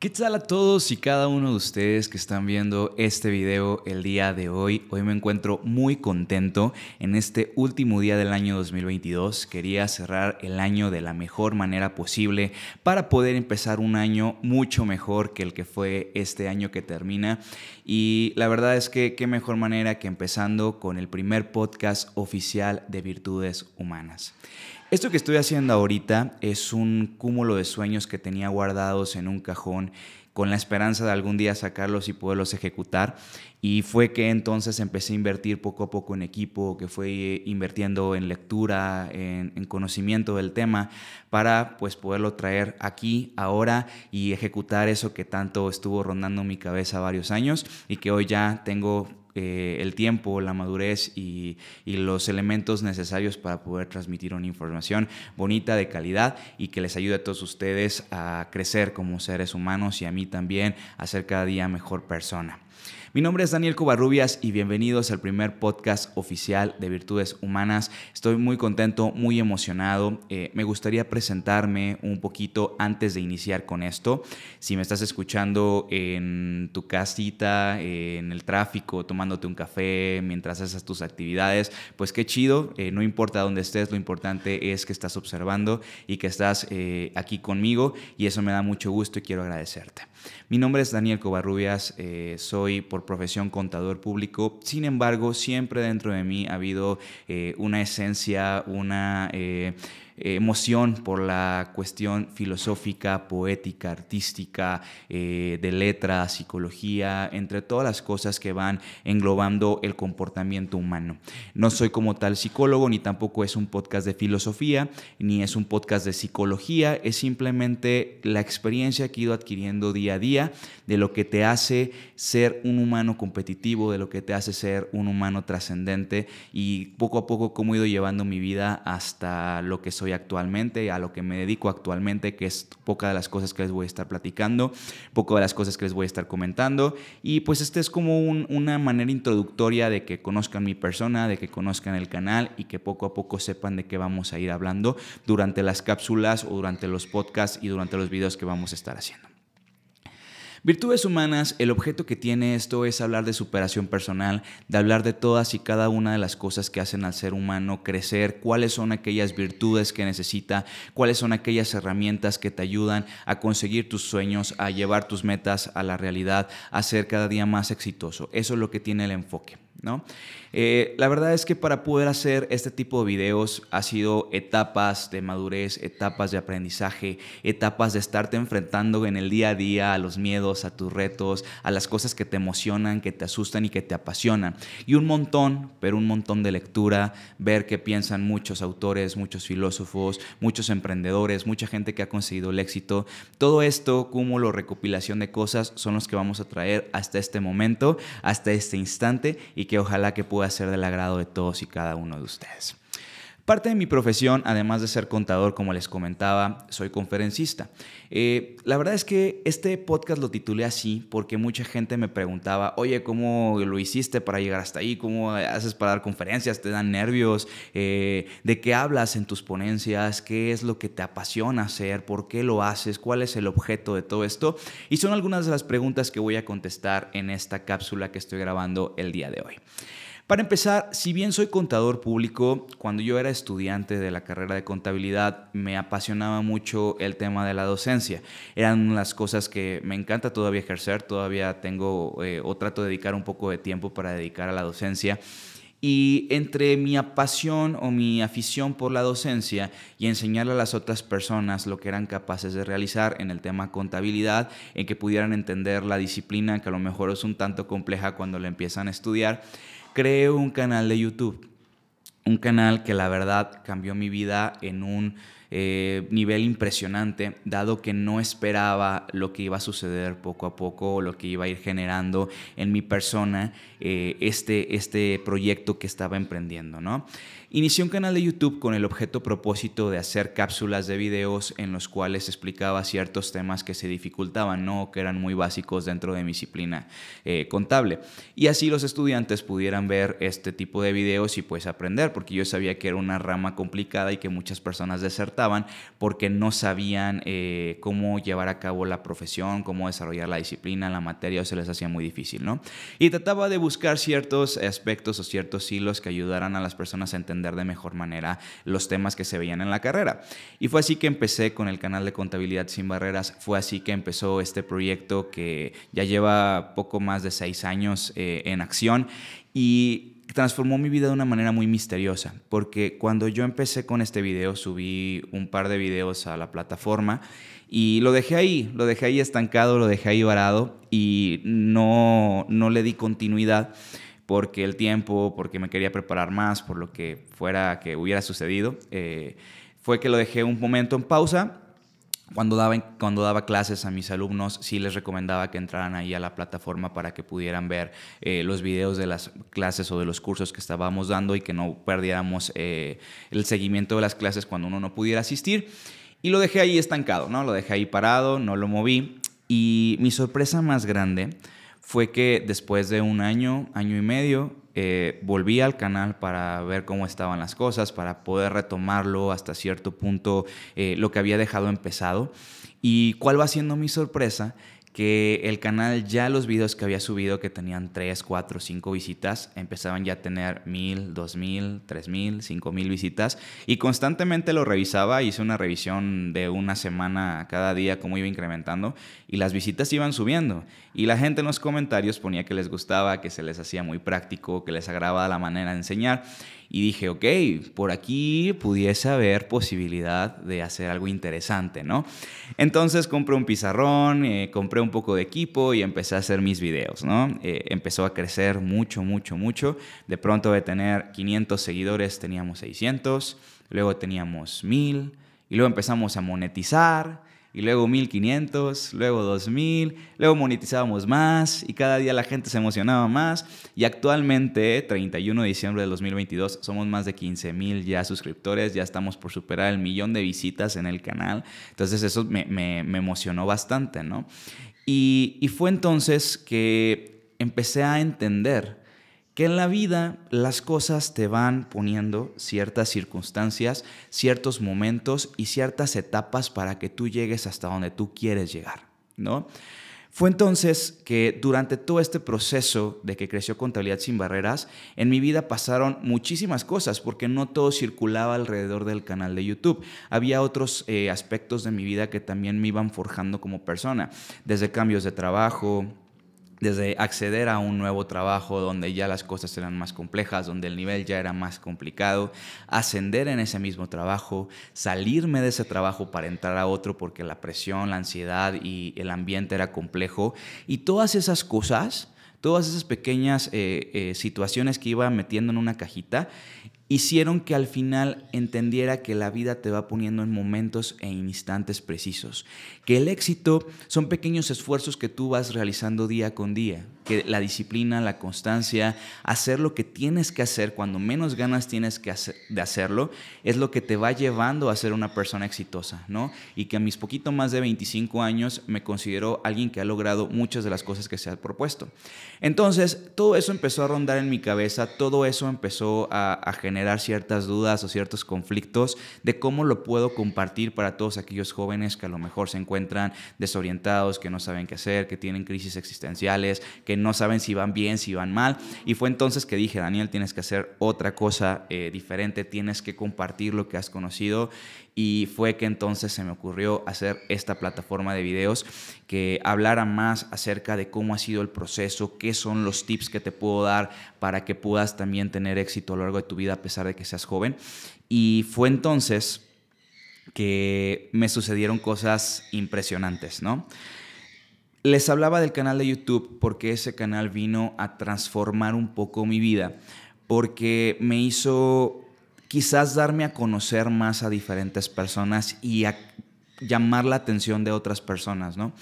¿Qué tal a todos y cada uno de ustedes que están viendo este video el día de hoy? Hoy me encuentro muy contento en este último día del año 2022. Quería cerrar el año de la mejor manera posible para poder empezar un año mucho mejor que el que fue este año que termina. Y la verdad es que qué mejor manera que empezando con el primer podcast oficial de Virtudes Humanas. Esto que estoy haciendo ahorita es un cúmulo de sueños que tenía guardados en un cajón con la esperanza de algún día sacarlos y poderlos ejecutar. Y fue que entonces empecé a invertir poco a poco en equipo, que fue invirtiendo en lectura, en, conocimiento del tema, para pues poderlo traer aquí, ahora y ejecutar eso que tanto estuvo rondando mi cabeza varios años y que hoy ya tengo eh, el tiempo, la madurez y, los elementos necesarios para poder transmitir una información bonita, de calidad y que les ayude a todos ustedes a crecer como seres humanos y a mí también a ser cada día mejor persona. Mi nombre es Daniel Covarrubias y bienvenidos al primer podcast oficial de Virtudes Humanas. Estoy muy contento, muy emocionado. Eh, me gustaría presentarme un poquito antes de iniciar con esto. Si me estás escuchando en tu casita, en el tráfico, tomándote un café mientras haces tus actividades, pues qué chido. Eh, no importa dónde estés, lo importante es que estás observando y que estás eh, aquí conmigo y eso me da mucho gusto y quiero agradecerte. Mi nombre es Daniel Covarrubias, soy por profesión contador público. Sin embargo, siempre dentro de mí ha habido eh, una esencia, una... Eh, emoción por la cuestión filosófica, poética, artística, eh, de letra, psicología, entre todas las cosas que van englobando el comportamiento humano. No soy como tal psicólogo, ni tampoco es un podcast de filosofía, ni es un podcast de psicología, es simplemente la experiencia que he ido adquiriendo día a día de lo que te hace ser un humano competitivo, de lo que te hace ser un humano trascendente y poco a poco cómo he ido llevando mi vida hasta lo que soy actualmente, a lo que me dedico actualmente, que es poca de las cosas que les voy a estar platicando, poco de las cosas que les voy a estar comentando. Y pues este es como una manera introductoria de que conozcan mi persona, de que conozcan el canal y que poco a poco sepan de qué vamos a ir hablando durante las cápsulas o durante los podcasts y durante los videos que vamos a estar haciendo. Virtudes humanas, el objeto que tiene esto es hablar de superación personal, de hablar de todas y cada una de las cosas que hacen al ser humano crecer, cuáles son aquellas virtudes que necesita, cuáles son aquellas herramientas que te ayudan a conseguir tus sueños, a llevar tus metas a la realidad, a ser cada día más exitoso. Eso es lo que tiene el enfoque. ¿No? Eh, la verdad es que para poder hacer este tipo de videos ha sido etapas de madurez, etapas de aprendizaje, etapas de estarte enfrentando en el día a día a los miedos, a tus retos, a las cosas que te emocionan, que te asustan y que te apasionan. Y un montón, pero un montón de lectura, ver qué piensan muchos autores, muchos filósofos, muchos emprendedores, mucha gente que ha conseguido el éxito. Todo esto, cúmulo, recopilación de cosas, son los que vamos a traer hasta este momento, hasta este instante y que ojalá que pueda ser del agrado de todos y cada uno de ustedes. Parte de mi profesión, además de ser contador, como les comentaba, soy conferencista. Eh, la verdad es que este podcast lo titulé así porque mucha gente me preguntaba, oye, ¿cómo lo hiciste para llegar hasta ahí? ¿Cómo haces para dar conferencias? ¿Te dan nervios? Eh, ¿De qué hablas en tus ponencias? ¿Qué es lo que te apasiona hacer? ¿Por qué lo haces? ¿Cuál es el objeto de todo esto? Y son algunas de las preguntas que voy a contestar en esta cápsula que estoy grabando el día de hoy. Para empezar, si bien soy contador público, cuando yo era estudiante de la carrera de contabilidad me apasionaba mucho el tema de la docencia. Eran las cosas que me encanta todavía ejercer, todavía tengo eh, o trato de dedicar un poco de tiempo para dedicar a la docencia. Y entre mi pasión o mi afición por la docencia y enseñarle a las otras personas lo que eran capaces de realizar en el tema contabilidad, en que pudieran entender la disciplina que a lo mejor es un tanto compleja cuando la empiezan a estudiar, creé un canal de YouTube. Un canal que la verdad cambió mi vida en un eh, nivel impresionante, dado que no esperaba lo que iba a suceder poco a poco o lo que iba a ir generando en mi persona eh, este, este proyecto que estaba emprendiendo, ¿no? Inicié un canal de YouTube con el objeto propósito de hacer cápsulas de videos en los cuales explicaba ciertos temas que se dificultaban, no que eran muy básicos dentro de mi disciplina eh, contable. Y así los estudiantes pudieran ver este tipo de videos y pues aprender, porque yo sabía que era una rama complicada y que muchas personas desertaban porque no sabían eh, cómo llevar a cabo la profesión, cómo desarrollar la disciplina, la materia, o se les hacía muy difícil, ¿no? Y trataba de buscar ciertos aspectos o ciertos hilos que ayudaran a las personas a entender de mejor manera los temas que se veían en la carrera. Y fue así que empecé con el canal de Contabilidad Sin Barreras, fue así que empezó este proyecto que ya lleva poco más de seis años eh, en acción y transformó mi vida de una manera muy misteriosa, porque cuando yo empecé con este video, subí un par de videos a la plataforma y lo dejé ahí, lo dejé ahí estancado, lo dejé ahí varado y no, no le di continuidad porque el tiempo, porque me quería preparar más, por lo que fuera que hubiera sucedido, eh, fue que lo dejé un momento en pausa cuando daba, cuando daba clases a mis alumnos, sí les recomendaba que entraran ahí a la plataforma para que pudieran ver eh, los videos de las clases o de los cursos que estábamos dando y que no perdiéramos eh, el seguimiento de las clases cuando uno no pudiera asistir. Y lo dejé ahí estancado, ¿no? Lo dejé ahí parado, no lo moví. Y mi sorpresa más grande fue que después de un año, año y medio, eh, volví al canal para ver cómo estaban las cosas, para poder retomarlo hasta cierto punto eh, lo que había dejado empezado. ¿Y cuál va siendo mi sorpresa? Que el canal ya los videos que había subido que tenían 3, 4, 5 visitas empezaban ya a tener 1000, 2000, 3000, 5000 visitas. Y constantemente lo revisaba, hice una revisión de una semana cada día cómo iba incrementando y las visitas iban subiendo. Y la gente en los comentarios ponía que les gustaba, que se les hacía muy práctico, que les agradaba la manera de enseñar y dije, ok, por aquí pudiese haber posibilidad de hacer algo interesante, ¿no? Entonces compré un pizarrón, eh, compré un poco de equipo y empecé a hacer mis videos, ¿no? Eh, empezó a crecer mucho, mucho, mucho. De pronto de tener 500 seguidores teníamos 600, luego teníamos 1000 y luego empezamos a monetizar y luego 1500, luego 2000, luego monetizábamos más y cada día la gente se emocionaba más y actualmente, 31 de diciembre de 2022, somos más de 15 mil ya suscriptores, ya estamos por superar el millón de visitas en el canal, entonces eso me, me, me emocionó bastante, ¿no? Y, y fue entonces que empecé a entender que en la vida las cosas te van poniendo ciertas circunstancias, ciertos momentos y ciertas etapas para que tú llegues hasta donde tú quieres llegar, ¿no? Fue entonces que durante todo este proceso de que creció Contabilidad sin Barreras, en mi vida pasaron muchísimas cosas porque no todo circulaba alrededor del canal de YouTube. Había otros eh, aspectos de mi vida que también me iban forjando como persona, desde cambios de trabajo, desde acceder a un nuevo trabajo donde ya las cosas eran más complejas, donde el nivel ya era más complicado, ascender en ese mismo trabajo, salirme de ese trabajo para entrar a otro porque la presión, la ansiedad y el ambiente era complejo. Y todas esas cosas, todas esas pequeñas eh, eh, situaciones que iba metiendo en una cajita, hicieron que al final entendiera que la vida te va poniendo en momentos e instantes precisos, que el éxito son pequeños esfuerzos que tú vas realizando día con día, que la disciplina, la constancia, hacer lo que tienes que hacer cuando menos ganas tienes que de hacerlo, es lo que te va llevando a ser una persona exitosa, ¿no? Y que a mis poquito más de 25 años me considero alguien que ha logrado muchas de las cosas que se ha propuesto. Entonces, todo eso empezó a rondar en mi cabeza, todo eso empezó a, generar ciertas dudas o ciertos conflictos de cómo lo puedo compartir para todos aquellos jóvenes que a lo mejor se encuentran desorientados, que no saben qué hacer, que tienen crisis existenciales, que no saben si van bien, si van mal. Y fue entonces que dije, Daniel, tienes que hacer otra cosa eh, diferente, tienes que compartir lo que has conocido. Y fue que entonces se me ocurrió hacer esta plataforma de videos que hablara más acerca de cómo ha sido el proceso, qué son los tips que te puedo dar para que puedas también tener éxito a lo largo de tu vida a pesar de que seas joven. Y fue entonces que me sucedieron cosas impresionantes, ¿no? Les hablaba del canal de YouTube porque ese canal vino a transformar un poco mi vida, porque me hizo quizás darme a conocer más a diferentes personas y a llamar la atención de otras personas, ¿no?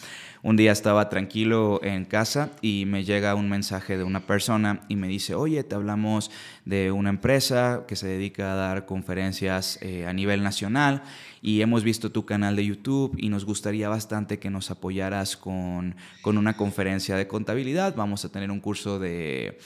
Un día estaba tranquilo en casa y me llega un mensaje de una persona y me dice, oye, te hablamos de una empresa que se dedica a dar conferencias eh, a nivel nacional y hemos visto tu canal de YouTube y nos gustaría bastante que nos apoyaras con, con una conferencia de contabilidad. Vamos a tener un curso de,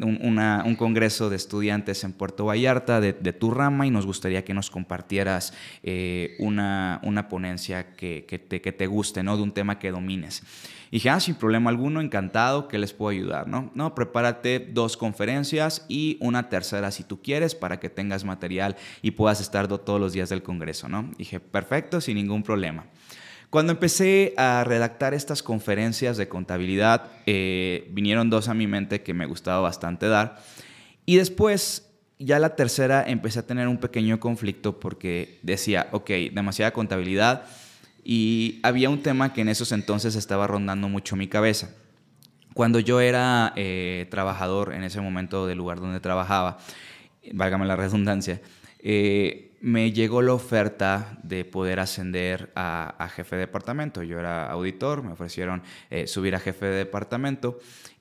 un, congreso de estudiantes en Puerto Vallarta de, tu rama y nos gustaría que nos compartieras eh, una, una, ponencia que, que, te, que te guste, ¿no? De un tema que domines. Y dije, ah, sin problema alguno, encantado, que les puedo ayudar, ¿no? No, prepárate dos conferencias y una tercera si tú quieres para que tengas material y puedas estar todos los días del Congreso, ¿no? Dije, perfecto, sin ningún problema. Cuando empecé a redactar estas conferencias de contabilidad, eh, vinieron dos a mi mente que me gustaba bastante dar. Y después, ya la tercera, empecé a tener un pequeño conflicto porque decía, ok, demasiada contabilidad y había un tema que en esos entonces estaba rondando mucho mi cabeza. Cuando yo era eh, trabajador en ese momento del lugar donde trabajaba, válgame la redundancia, eh, me llegó la oferta de poder ascender a, jefe de departamento. Yo era auditor, me ofrecieron eh, subir a jefe de departamento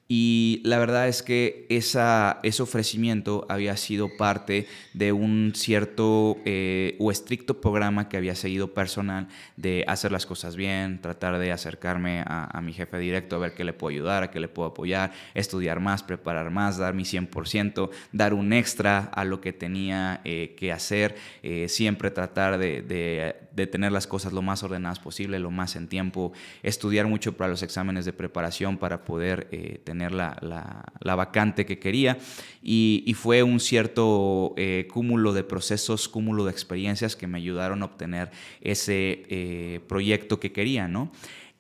y la verdad es que esa, ese ofrecimiento había sido parte de un cierto eh, o estricto programa que había seguido personal de hacer las cosas bien, tratar de acercarme a, mi jefe directo a ver qué le puedo ayudar, a qué le puedo apoyar, estudiar más, preparar más, dar mi 100%, dar un extra a lo que tenía eh, que hacer, eh, siempre tratar de, de tener las cosas lo más ordenadas posible, lo más en tiempo, estudiar mucho para los exámenes de preparación para poder tener tener la, vacante que quería y, fue un cierto eh, cúmulo de procesos, cúmulo de experiencias que me ayudaron a obtener ese eh, proyecto que quería, ¿no?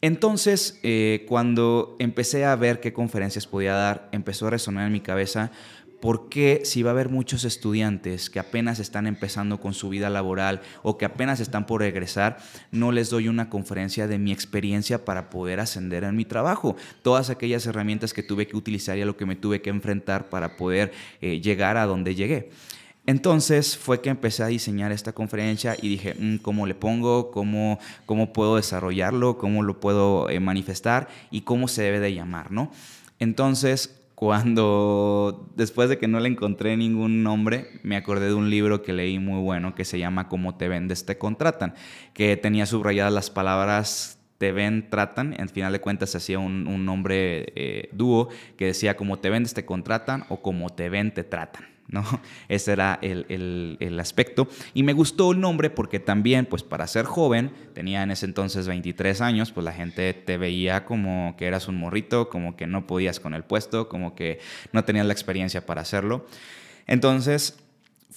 Entonces, eh, cuando empecé a ver qué conferencias podía dar, empezó a resonar en mi cabeza ¿Por qué si va a haber muchos estudiantes que apenas están empezando con su vida laboral o que apenas están por regresar, no les doy una conferencia de mi experiencia para poder ascender en mi trabajo? Todas aquellas herramientas que tuve que utilizar y a lo que me tuve que enfrentar para poder eh, llegar a donde llegué. Entonces fue que empecé a diseñar esta conferencia y dije, mm, ¿cómo le pongo? ¿Cómo, ¿Cómo puedo desarrollarlo? ¿Cómo lo puedo eh, manifestar? ¿Y cómo se debe de llamar? ¿no? Entonces cuando después de que no le encontré ningún nombre, me acordé de un libro que leí muy bueno que se llama Cómo te vendes, te contratan, que tenía subrayadas las palabras te ven, tratan, en final de cuentas hacía un, nombre eh, dúo que decía como te vendes, te contratan o como te ven, te tratan. ¿No? Ese era el, aspecto. Y me gustó el nombre porque también, pues para ser joven, tenía en ese entonces 23 años, pues la gente te veía como que eras un morrito, como que no podías con el puesto, como que no tenías la experiencia para hacerlo. Entonces,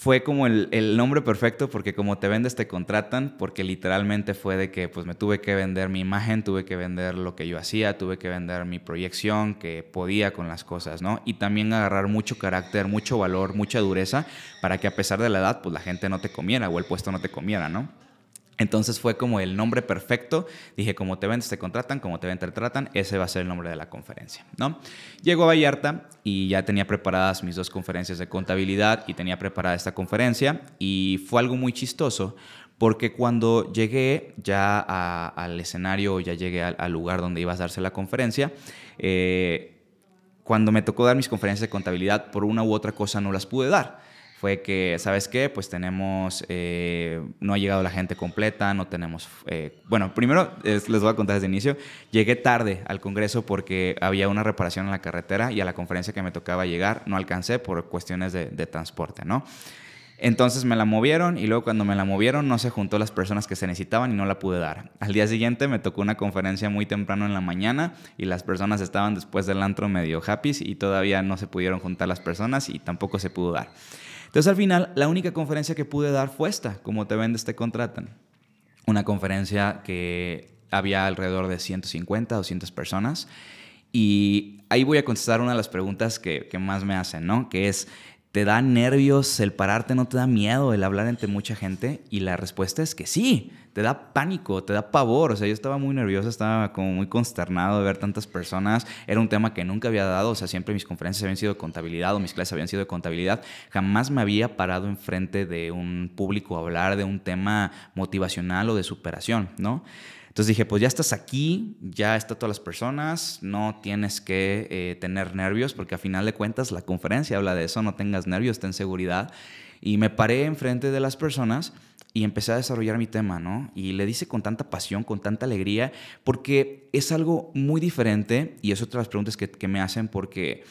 fue como el, nombre perfecto porque como te vendes te contratan, porque literalmente fue de que pues me tuve que vender mi imagen, tuve que vender lo que yo hacía, tuve que vender mi proyección, que podía con las cosas, ¿no? Y también agarrar mucho carácter, mucho valor, mucha dureza para que a pesar de la edad pues la gente no te comiera o el puesto no te comiera, ¿no? Entonces fue como el nombre perfecto. Dije, como te vendes, te contratan, como te ven, te tratan. Ese va a ser el nombre de la conferencia, ¿no? Llego a Vallarta y ya tenía preparadas mis dos conferencias de contabilidad y tenía preparada esta conferencia. Y fue algo muy chistoso porque cuando llegué ya al escenario, ya llegué al, lugar donde iba a darse la conferencia, eh, cuando me tocó dar mis conferencias de contabilidad, por una u otra cosa no las pude dar fue que, ¿sabes qué? Pues tenemos, eh, no ha llegado la gente completa, no tenemos, eh, bueno, primero les voy a contar desde el inicio, llegué tarde al Congreso porque había una reparación en la carretera y a la conferencia que me tocaba llegar no alcancé por cuestiones de, de transporte, ¿no? Entonces me la movieron y luego cuando me la movieron no se juntó las personas que se necesitaban y no la pude dar. Al día siguiente me tocó una conferencia muy temprano en la mañana y las personas estaban después del antro medio happy y todavía no se pudieron juntar las personas y tampoco se pudo dar. Entonces al final la única conferencia que pude dar fue esta, como te vendes, te contratan. Una conferencia que había alrededor de 150, 200 personas. Y ahí voy a contestar una de las preguntas que, más me hacen, ¿no? Que es, ¿te da nervios el pararte? ¿No te da miedo el hablar entre mucha gente? Y la respuesta es que sí te da pánico, te da pavor. O sea, yo estaba muy nervioso, estaba como muy consternado de ver tantas personas. Era un tema que nunca había dado. O sea, siempre mis conferencias habían sido de contabilidad o mis clases habían sido de contabilidad. Jamás me había parado enfrente de un público a hablar de un tema motivacional o de superación, ¿no? Entonces dije, pues ya estás aquí, ya están todas las personas, no tienes que eh, tener nervios, porque a final de cuentas la conferencia habla de eso, no tengas nervios, ten seguridad. Y me paré enfrente de las personas y empecé a desarrollar mi tema, ¿no? Y le dice con tanta pasión, con tanta alegría, porque es algo muy diferente y es otra de las preguntas que, que me hacen porque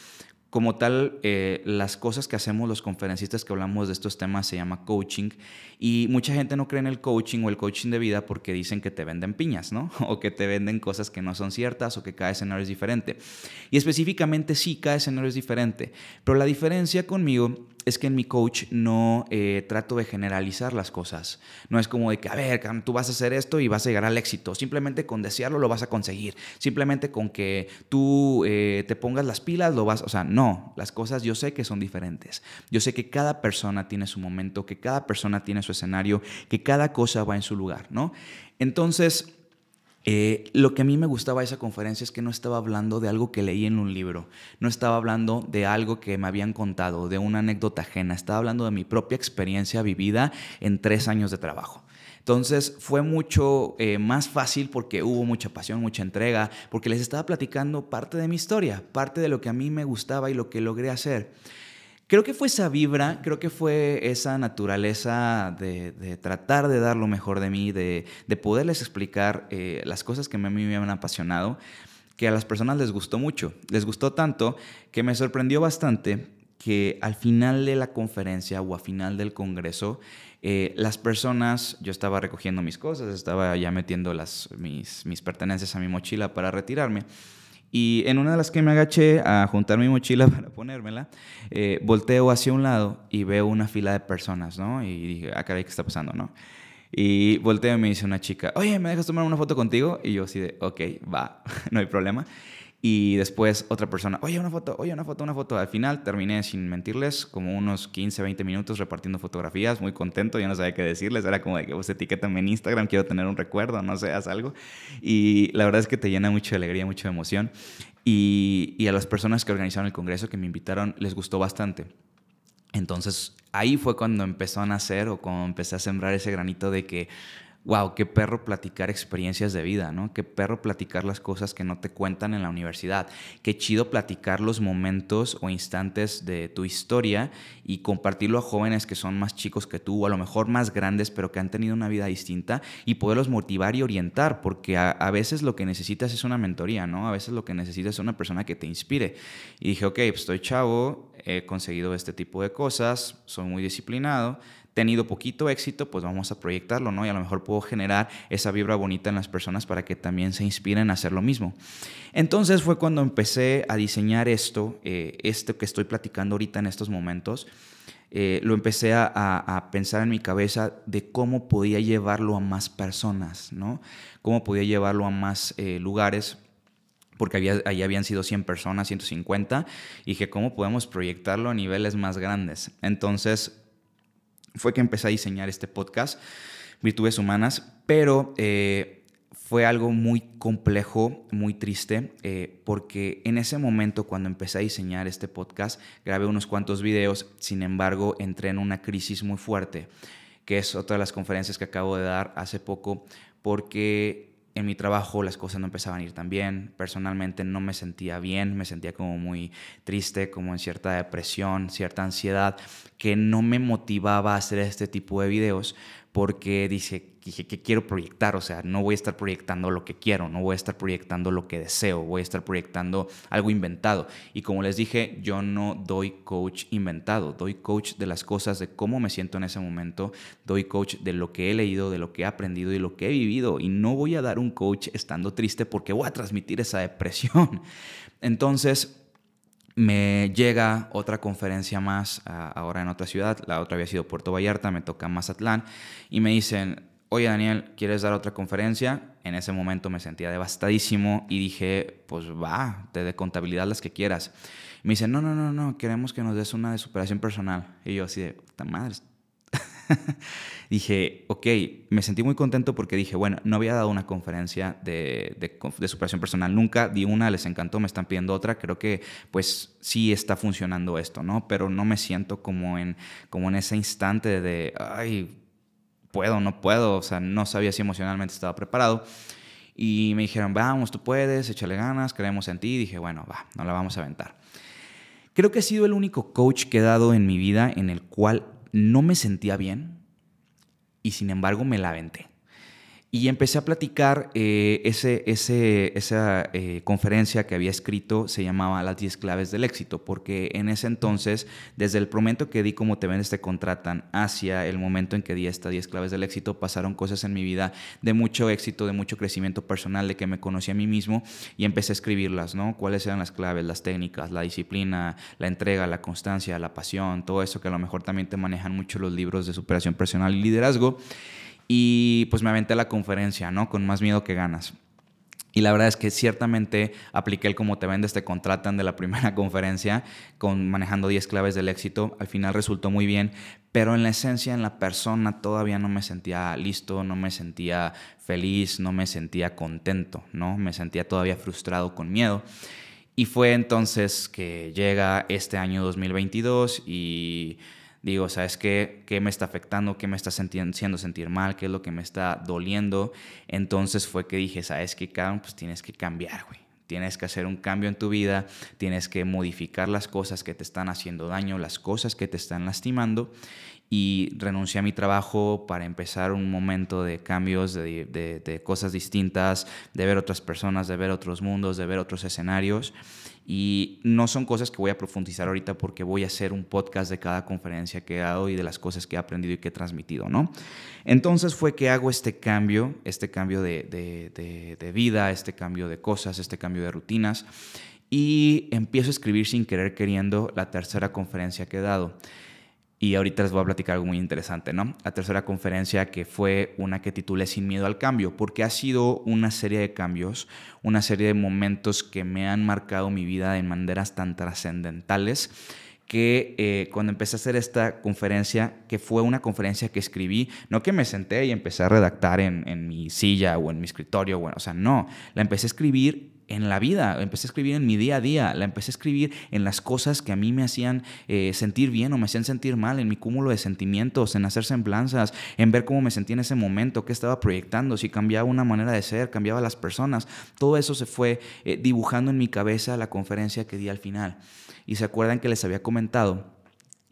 como tal, eh, las cosas que hacemos los conferencistas que hablamos de estos temas se llama coaching y mucha gente no cree en el coaching o el coaching de vida porque dicen que te venden piñas, ¿no? O que te venden cosas que no son ciertas o que cada escenario es diferente. Y específicamente sí, cada escenario es diferente, pero la diferencia conmigo es que en mi coach no eh, trato de generalizar las cosas. No es como de que, a ver, tú vas a hacer esto y vas a llegar al éxito. Simplemente con desearlo lo vas a conseguir. Simplemente con que tú eh, te pongas las pilas lo vas, o sea, no, las cosas yo sé que son diferentes. Yo sé que cada persona tiene su momento, que cada persona tiene su escenario, que cada cosa va en su lugar, ¿no? Entonces, eh, lo que a mí me gustaba de esa conferencia es que no estaba hablando de algo que leí en un libro, no estaba hablando de algo que me habían contado, de una anécdota ajena, estaba hablando de mi propia experiencia vivida en tres años de trabajo. Entonces fue mucho eh, más fácil porque hubo mucha pasión, mucha entrega, porque les estaba platicando parte de mi historia, parte de lo que a mí me gustaba y lo que logré hacer. Creo que fue esa vibra, creo que fue esa naturaleza de, tratar de dar lo mejor de mí, de, poderles explicar eh, las cosas que a mí me habían apasionado, que a las personas les gustó mucho. Les gustó tanto que me sorprendió bastante que al final de la conferencia o al final del congreso, eh, las personas, yo estaba recogiendo mis cosas, estaba ya metiendo las, mis, mis pertenencias a mi mochila para retirarme. Y en una de las que me agaché a juntar mi mochila para ponérmela, eh, volteo hacia un lado y veo una fila de personas, ¿no? Y dije, ah, caray, ¿qué está pasando, no? Y volteo y me dice una chica, oye, ¿me dejas tomar una foto contigo? Y yo así de, ok, va, no hay problema. Y después otra persona, oye, una foto, oye, una foto, una foto. Al final terminé, sin mentirles, como unos 15, 20 minutos repartiendo fotografías, muy contento, ya no sabía qué decirles. Era como de que vos pues, etiquétame en Instagram, quiero tener un recuerdo, no sé, haz algo. Y la verdad es que te llena mucho de alegría, mucha emoción. Y, y a las personas que organizaron el congreso, que me invitaron, les gustó bastante. Entonces ahí fue cuando empezó a nacer o cuando empecé a sembrar ese granito de que wow, qué perro platicar experiencias de vida, ¿no? Qué perro platicar las cosas que no te cuentan en la universidad. Qué chido platicar los momentos o instantes de tu historia y compartirlo a jóvenes que son más chicos que tú o a lo mejor más grandes pero que han tenido una vida distinta y poderlos motivar y orientar porque a, veces lo que necesitas es una mentoría, ¿no? A veces lo que necesitas es una persona que te inspire. Y dije, ok, pues estoy chavo, he conseguido este tipo de cosas, soy muy disciplinado tenido poquito éxito, pues vamos a proyectarlo, ¿no? Y a lo mejor puedo generar esa vibra bonita en las personas para que también se inspiren a hacer lo mismo. Entonces fue cuando empecé a diseñar esto, eh, esto que estoy platicando ahorita en estos momentos. Eh, lo empecé a, pensar en mi cabeza de cómo podía llevarlo a más personas, ¿no? Cómo podía llevarlo a más eh, lugares porque había, ahí habían sido 100 personas, 150, y dije, ¿cómo podemos proyectarlo a niveles más grandes? Entonces, fue que empecé a diseñar este podcast, Virtudes Humanas, pero eh, fue algo muy complejo, muy triste, eh, porque en ese momento cuando empecé a diseñar este podcast, grabé unos cuantos videos, sin embargo, entré en una crisis muy fuerte, que es otra de las conferencias que acabo de dar hace poco, porque en mi trabajo las cosas no empezaban a ir tan bien, personalmente no me sentía bien, me sentía como muy triste, como en cierta depresión, cierta ansiedad, que no me motivaba a hacer este tipo de videos porque dije, dije que quiero proyectar, o sea, no voy a estar proyectando lo que quiero, no voy a estar proyectando lo que deseo, voy a estar proyectando algo inventado. Y como les dije, yo no doy coach inventado, doy coach de las cosas, de cómo me siento en ese momento, doy coach de lo que he leído, de lo que he aprendido y lo que he vivido. Y no voy a dar un coach estando triste porque voy a transmitir esa depresión. Entonces, me llega otra conferencia más ahora en otra ciudad, la otra había sido Puerto Vallarta, me toca Mazatlán, y me dicen, oye Daniel, ¿quieres dar otra conferencia? En ese momento me sentía devastadísimo y dije, pues va, te de contabilidad las que quieras. me dicen, no, no, no, no, queremos que nos des una de superación personal. Y yo así de, puta madre, dije, ok, me sentí muy contento porque dije, bueno, no había dado una conferencia de, de, superación personal, nunca di una, les encantó, me están pidiendo otra, creo que pues sí está funcionando esto, ¿no? Pero no me siento como en, como en ese instante de, ay, puedo, no puedo, o sea, no sabía si emocionalmente estaba preparado. Y me dijeron, vamos, tú puedes, échale ganas, creemos en ti. Y dije, bueno, va, no la vamos a aventar. Creo que he sido el único coach que he dado en mi vida en el cual no me sentía bien y sin embargo me la aventé. Y empecé a platicar, eh, ese, esa eh, conferencia que había escrito se llamaba Las 10 claves del éxito, porque en ese entonces, desde el momento que di como te vendes, te contratan, hacia el momento en que di estas 10 claves del éxito, pasaron cosas en mi vida de mucho éxito, de mucho crecimiento personal, de que me conocí a mí mismo y empecé a escribirlas, ¿no? ¿Cuáles eran las claves, las técnicas, la disciplina, la entrega, la constancia, la pasión, todo eso que a lo mejor también te manejan mucho los libros de superación personal y liderazgo? Y pues me aventé a la conferencia, ¿no? Con más miedo que ganas. Y la verdad es que ciertamente apliqué el como te vendes, te contratan de la primera conferencia con manejando 10 claves del éxito. Al final resultó muy bien, pero en la esencia, en la persona, todavía no me sentía listo, no me sentía feliz, no me sentía contento, ¿no? Me sentía todavía frustrado con miedo. Y fue entonces que llega este año 2022 y digo, ¿sabes qué? ¿Qué me está afectando? ¿Qué me está haciendo sentir mal? ¿Qué es lo que me está doliendo? Entonces fue que dije, ¿sabes qué, cabrón? Pues tienes que cambiar, güey. Tienes que hacer un cambio en tu vida, tienes que modificar las cosas que te están haciendo daño, las cosas que te están lastimando. Y renuncié a mi trabajo para empezar un momento de cambios, de, de cosas distintas, de ver otras personas, de ver otros mundos, de ver otros escenarios. Y no son cosas que voy a profundizar ahorita porque voy a hacer un podcast de cada conferencia que he dado y de las cosas que he aprendido y que he transmitido, ¿no? Entonces fue que hago este cambio, este cambio de, de, de, vida, este cambio de cosas, este cambio de rutinas y empiezo a escribir sin querer queriendo la tercera conferencia que he dado. Y ahorita les voy a platicar algo muy interesante, ¿no? La tercera conferencia que fue una que titulé Sin miedo al cambio, porque ha sido una serie de cambios, una serie de momentos que me han marcado mi vida de maneras tan trascendentales que eh, cuando empecé a hacer esta conferencia, que fue una conferencia que escribí, no que me senté y empecé a redactar en, en mi silla o en mi escritorio, bueno, o sea, no, la empecé a escribir en la vida, empecé a escribir en mi día a día, la empecé a escribir en las cosas que a mí me hacían eh, sentir bien o me hacían sentir mal, en mi cúmulo de sentimientos, en hacer semblanzas, en ver cómo me sentía en ese momento, qué estaba proyectando, si cambiaba una manera de ser, cambiaba las personas, todo eso se fue eh, dibujando en mi cabeza la conferencia que di al final. Y se acuerdan que les había comentado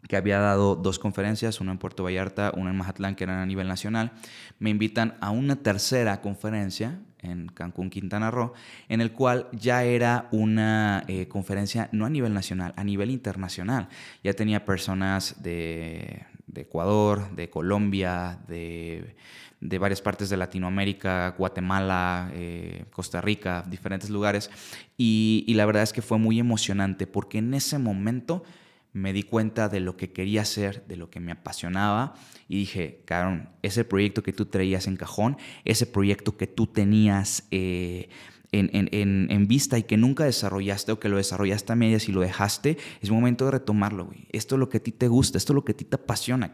que había dado dos conferencias, una en Puerto Vallarta, una en Mazatlán, que eran a nivel nacional, me invitan a una tercera conferencia en Cancún, Quintana Roo, en el cual ya era una eh, conferencia no a nivel nacional, a nivel internacional. Ya tenía personas de, Ecuador, de Colombia, de, varias partes de Latinoamérica, Guatemala, eh, Costa Rica, diferentes lugares. y la verdad es que fue muy emocionante porque en ese momento me di cuenta de lo que quería hacer, de lo que me apasionaba y dije, cabrón, ese proyecto que tú traías en cajón, ese proyecto que tú tenías eh, en, vista y que nunca desarrollaste o que lo desarrollaste a medias y lo dejaste, es momento de retomarlo, güey. Esto es lo que a ti te gusta, esto es lo que a ti te apasiona.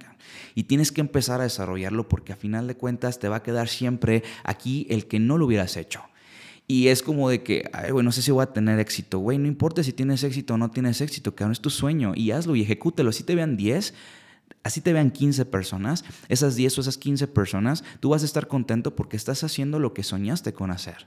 Y tienes que empezar a desarrollarlo porque a final de cuentas te va a quedar siempre aquí el que no lo hubieras hecho. Y es como de que, ay, güey, no sé si voy a tener éxito. Güey, no importa si tienes éxito o no tienes éxito, que es tu sueño. Y hazlo y ejecútelo. Si te vean 10, así te vean 15 personas, esas 10 o esas 15 personas, tú vas a estar contento porque estás haciendo lo que soñaste con hacer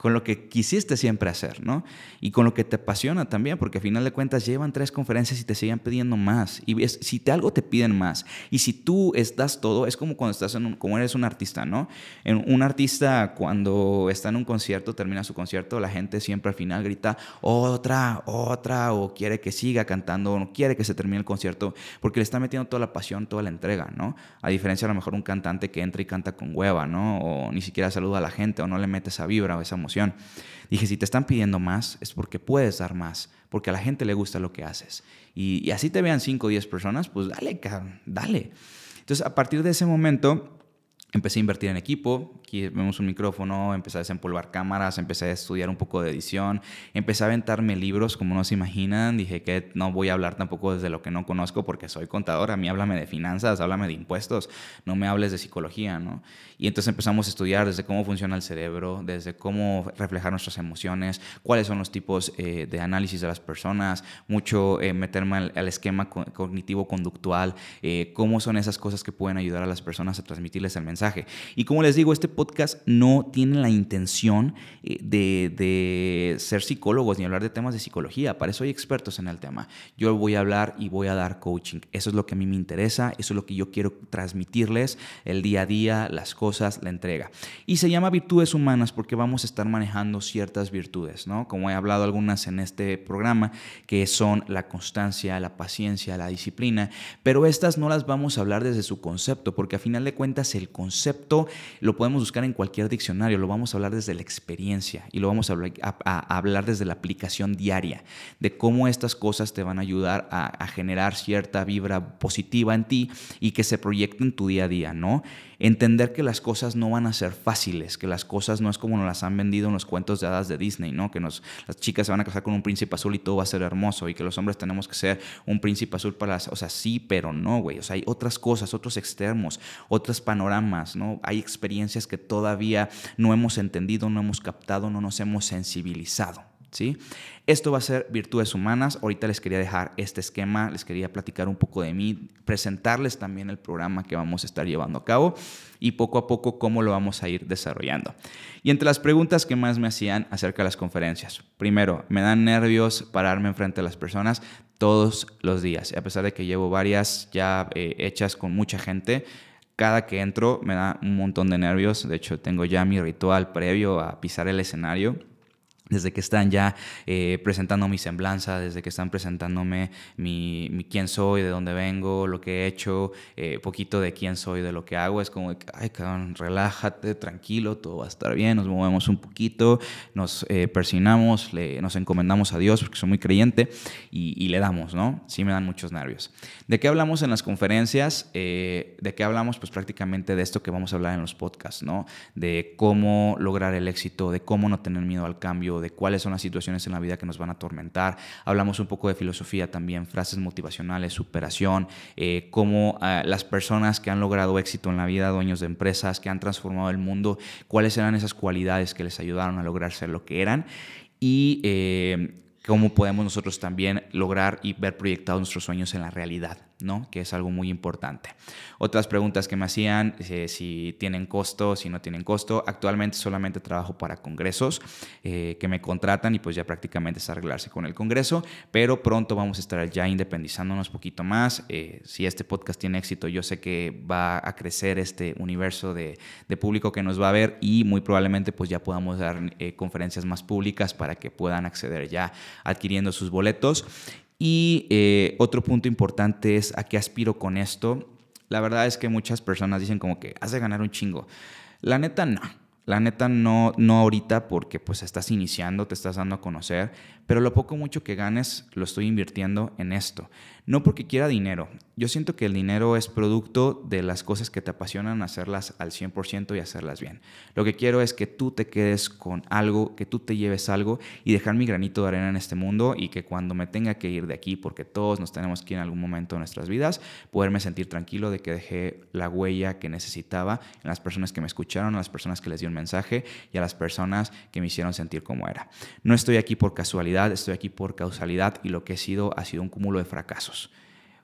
con lo que quisiste siempre hacer, ¿no? Y con lo que te apasiona también, porque al final de cuentas llevan tres conferencias y te siguen pidiendo más. Y si te, algo te piden más, y si tú estás todo, es como cuando estás en como eres un artista, ¿no? En un artista cuando está en un concierto, termina su concierto, la gente siempre al final grita otra, otra, o quiere que siga cantando, o no quiere que se termine el concierto, porque le está metiendo toda la pasión, toda la entrega, ¿no? A diferencia a lo mejor un cantante que entra y canta con hueva, ¿no? O ni siquiera saluda a la gente, o no le mete esa vibra o esa emoción Dije, si te están pidiendo más, es porque puedes dar más, porque a la gente le gusta lo que haces. Y, así te vean 5 o 10 personas, pues dale, dale. Entonces, a partir de ese momento, empecé a invertir en equipo, aquí vemos un micrófono, empecé a desempolvar cámaras, empecé a estudiar un poco de edición, empecé a aventarme libros como no se imaginan, dije que no voy a hablar tampoco desde lo que no conozco porque soy contador, a mí háblame de finanzas, háblame de impuestos, no me hables de psicología, ¿no? Y entonces empezamos a estudiar desde cómo funciona el cerebro, desde cómo reflejar nuestras emociones, cuáles son los tipos eh, de análisis de las personas, mucho eh, meterme al, esquema cognitivo-conductual, eh, cómo son esas cosas que pueden ayudar a las personas a transmitirles el mensaje. Y como les digo, este podcast no tiene la intención eh, de, de, ser psicólogos ni hablar de temas de psicología. Para eso hay expertos en el tema. Yo voy a hablar y voy a dar coaching. Eso es lo que a mí me interesa, eso es lo que yo quiero transmitirles, el día a día, las cosas, la entrega. Y se llama virtudes humanas porque vamos a estar manejando ciertas virtudes, ¿no? Como he hablado algunas en este programa, que son la constancia, la paciencia, la disciplina, pero estas no las vamos a hablar desde su concepto, porque a final de cuentas el concepto lo podemos buscar en cualquier diccionario, lo vamos a hablar desde la experiencia y lo vamos a hablar, desde la aplicación diaria, de cómo estas cosas te van a ayudar a, a generar cierta vibra positiva en ti y que se proyecte en tu día a día, ¿no? Entender que las cosas no van a ser fáciles, que las cosas no es como nos las han vendido en los cuentos de hadas de Disney, ¿no? Que nos, las chicas se van a casar con un príncipe azul y todo va a ser hermoso y que los hombres tenemos que ser un príncipe azul para las, o sea, sí, pero no, güey, o sea, hay otras cosas, otros extremos, otros panoramas, ¿no? Hay experiencias que todavía no hemos entendido, no hemos captado, no nos hemos sensibilizado. ¿Sí? Esto va a ser virtudes humanas. Ahorita les quería dejar este esquema, les quería platicar un poco de mí, presentarles también el programa que vamos a estar llevando a cabo y poco a poco cómo lo vamos a ir desarrollando. Y entre las preguntas que más me hacían acerca de las conferencias. Primero, me dan nervios pararme enfrente de las personas todos los días. A pesar de que llevo varias ya eh, hechas con mucha gente, cada que entro me da un montón de nervios. De hecho, tengo ya mi ritual previo a pisar el escenario desde que están ya eh, presentando mi semblanza, desde que están presentándome mi, quién soy, de dónde vengo, lo que he hecho, eh, poquito de quién soy, de lo que hago, es como, ay, cabrón, relájate, tranquilo, todo va a estar bien, nos movemos un poquito, nos eh, le, nos encomendamos a Dios, porque soy muy creyente, y, le damos, ¿no? Sí me dan muchos nervios. ¿De qué hablamos en las conferencias? Eh, ¿De qué hablamos? Pues prácticamente de esto que vamos a hablar en los podcasts, ¿no? De cómo lograr el éxito, de cómo no tener miedo al cambio, de cuáles son las situaciones en la vida que nos van a atormentar. Hablamos un poco de filosofía también, frases motivacionales, superación, eh, cómo ah, las personas que han logrado éxito en la vida, dueños de empresas, que han transformado el mundo, cuáles eran esas cualidades que les ayudaron a lograr ser lo que eran. Y eh, cómo podemos nosotros también lograr y ver proyectados nuestros sueños en la realidad. ¿no? que es algo muy importante. Otras preguntas que me hacían, eh, si tienen costo, si no tienen costo. Actualmente solamente trabajo para congresos eh, que me contratan y pues ya prácticamente es arreglarse con el congreso, pero pronto vamos a estar ya independizándonos un poquito más. Eh, si este podcast tiene éxito, yo sé que va a crecer este universo de, de, público que nos va a ver y muy probablemente pues ya podamos dar conferencias más públicas para que puedan acceder ya adquiriendo sus boletos. Y eh, otro punto importante es a qué aspiro con esto. La verdad es que muchas personas dicen como que has de ganar un chingo. La neta no. La neta no, no ahorita porque pues estás iniciando, te estás dando a conocer, pero lo poco mucho que ganes lo estoy invirtiendo en esto. No porque quiera dinero. Yo siento que el dinero es producto de las cosas que te apasionan, hacerlas al 100% y hacerlas bien. Lo que quiero es que tú te quedes con algo, que tú te lleves algo y dejar mi granito de arena en este mundo y que cuando me tenga que ir de aquí, porque todos nos tenemos que ir en algún momento de nuestras vidas, poderme sentir tranquilo de que dejé la huella que necesitaba en las personas que me escucharon, a las personas que les di un mensaje y a las personas que me hicieron sentir como era. No estoy aquí por casualidad, estoy aquí por causalidad y lo que he sido ha sido un cúmulo de fracasos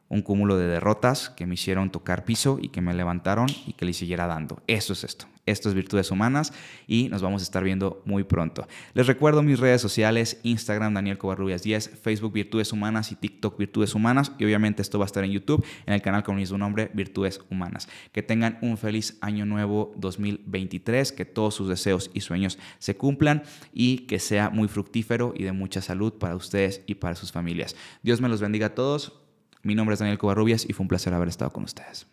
un cúmulo de derrotas que me hicieron tocar piso y que me levantaron y que le siguiera dando. Eso es esto. Esto es Virtudes Humanas y nos vamos a estar viendo muy pronto. Les recuerdo mis redes sociales, Instagram Daniel Covarrubias 10, Facebook Virtudes Humanas y TikTok Virtudes Humanas y obviamente esto va a estar en YouTube en el canal con el mismo nombre Virtudes Humanas. Que tengan un feliz año nuevo 2023, que todos sus deseos y sueños se cumplan y que sea muy fructífero y de mucha salud para ustedes y para sus familias. Dios me los bendiga a todos. Mi nombre es Daniel Covarrubias y fue un placer haber estado con ustedes.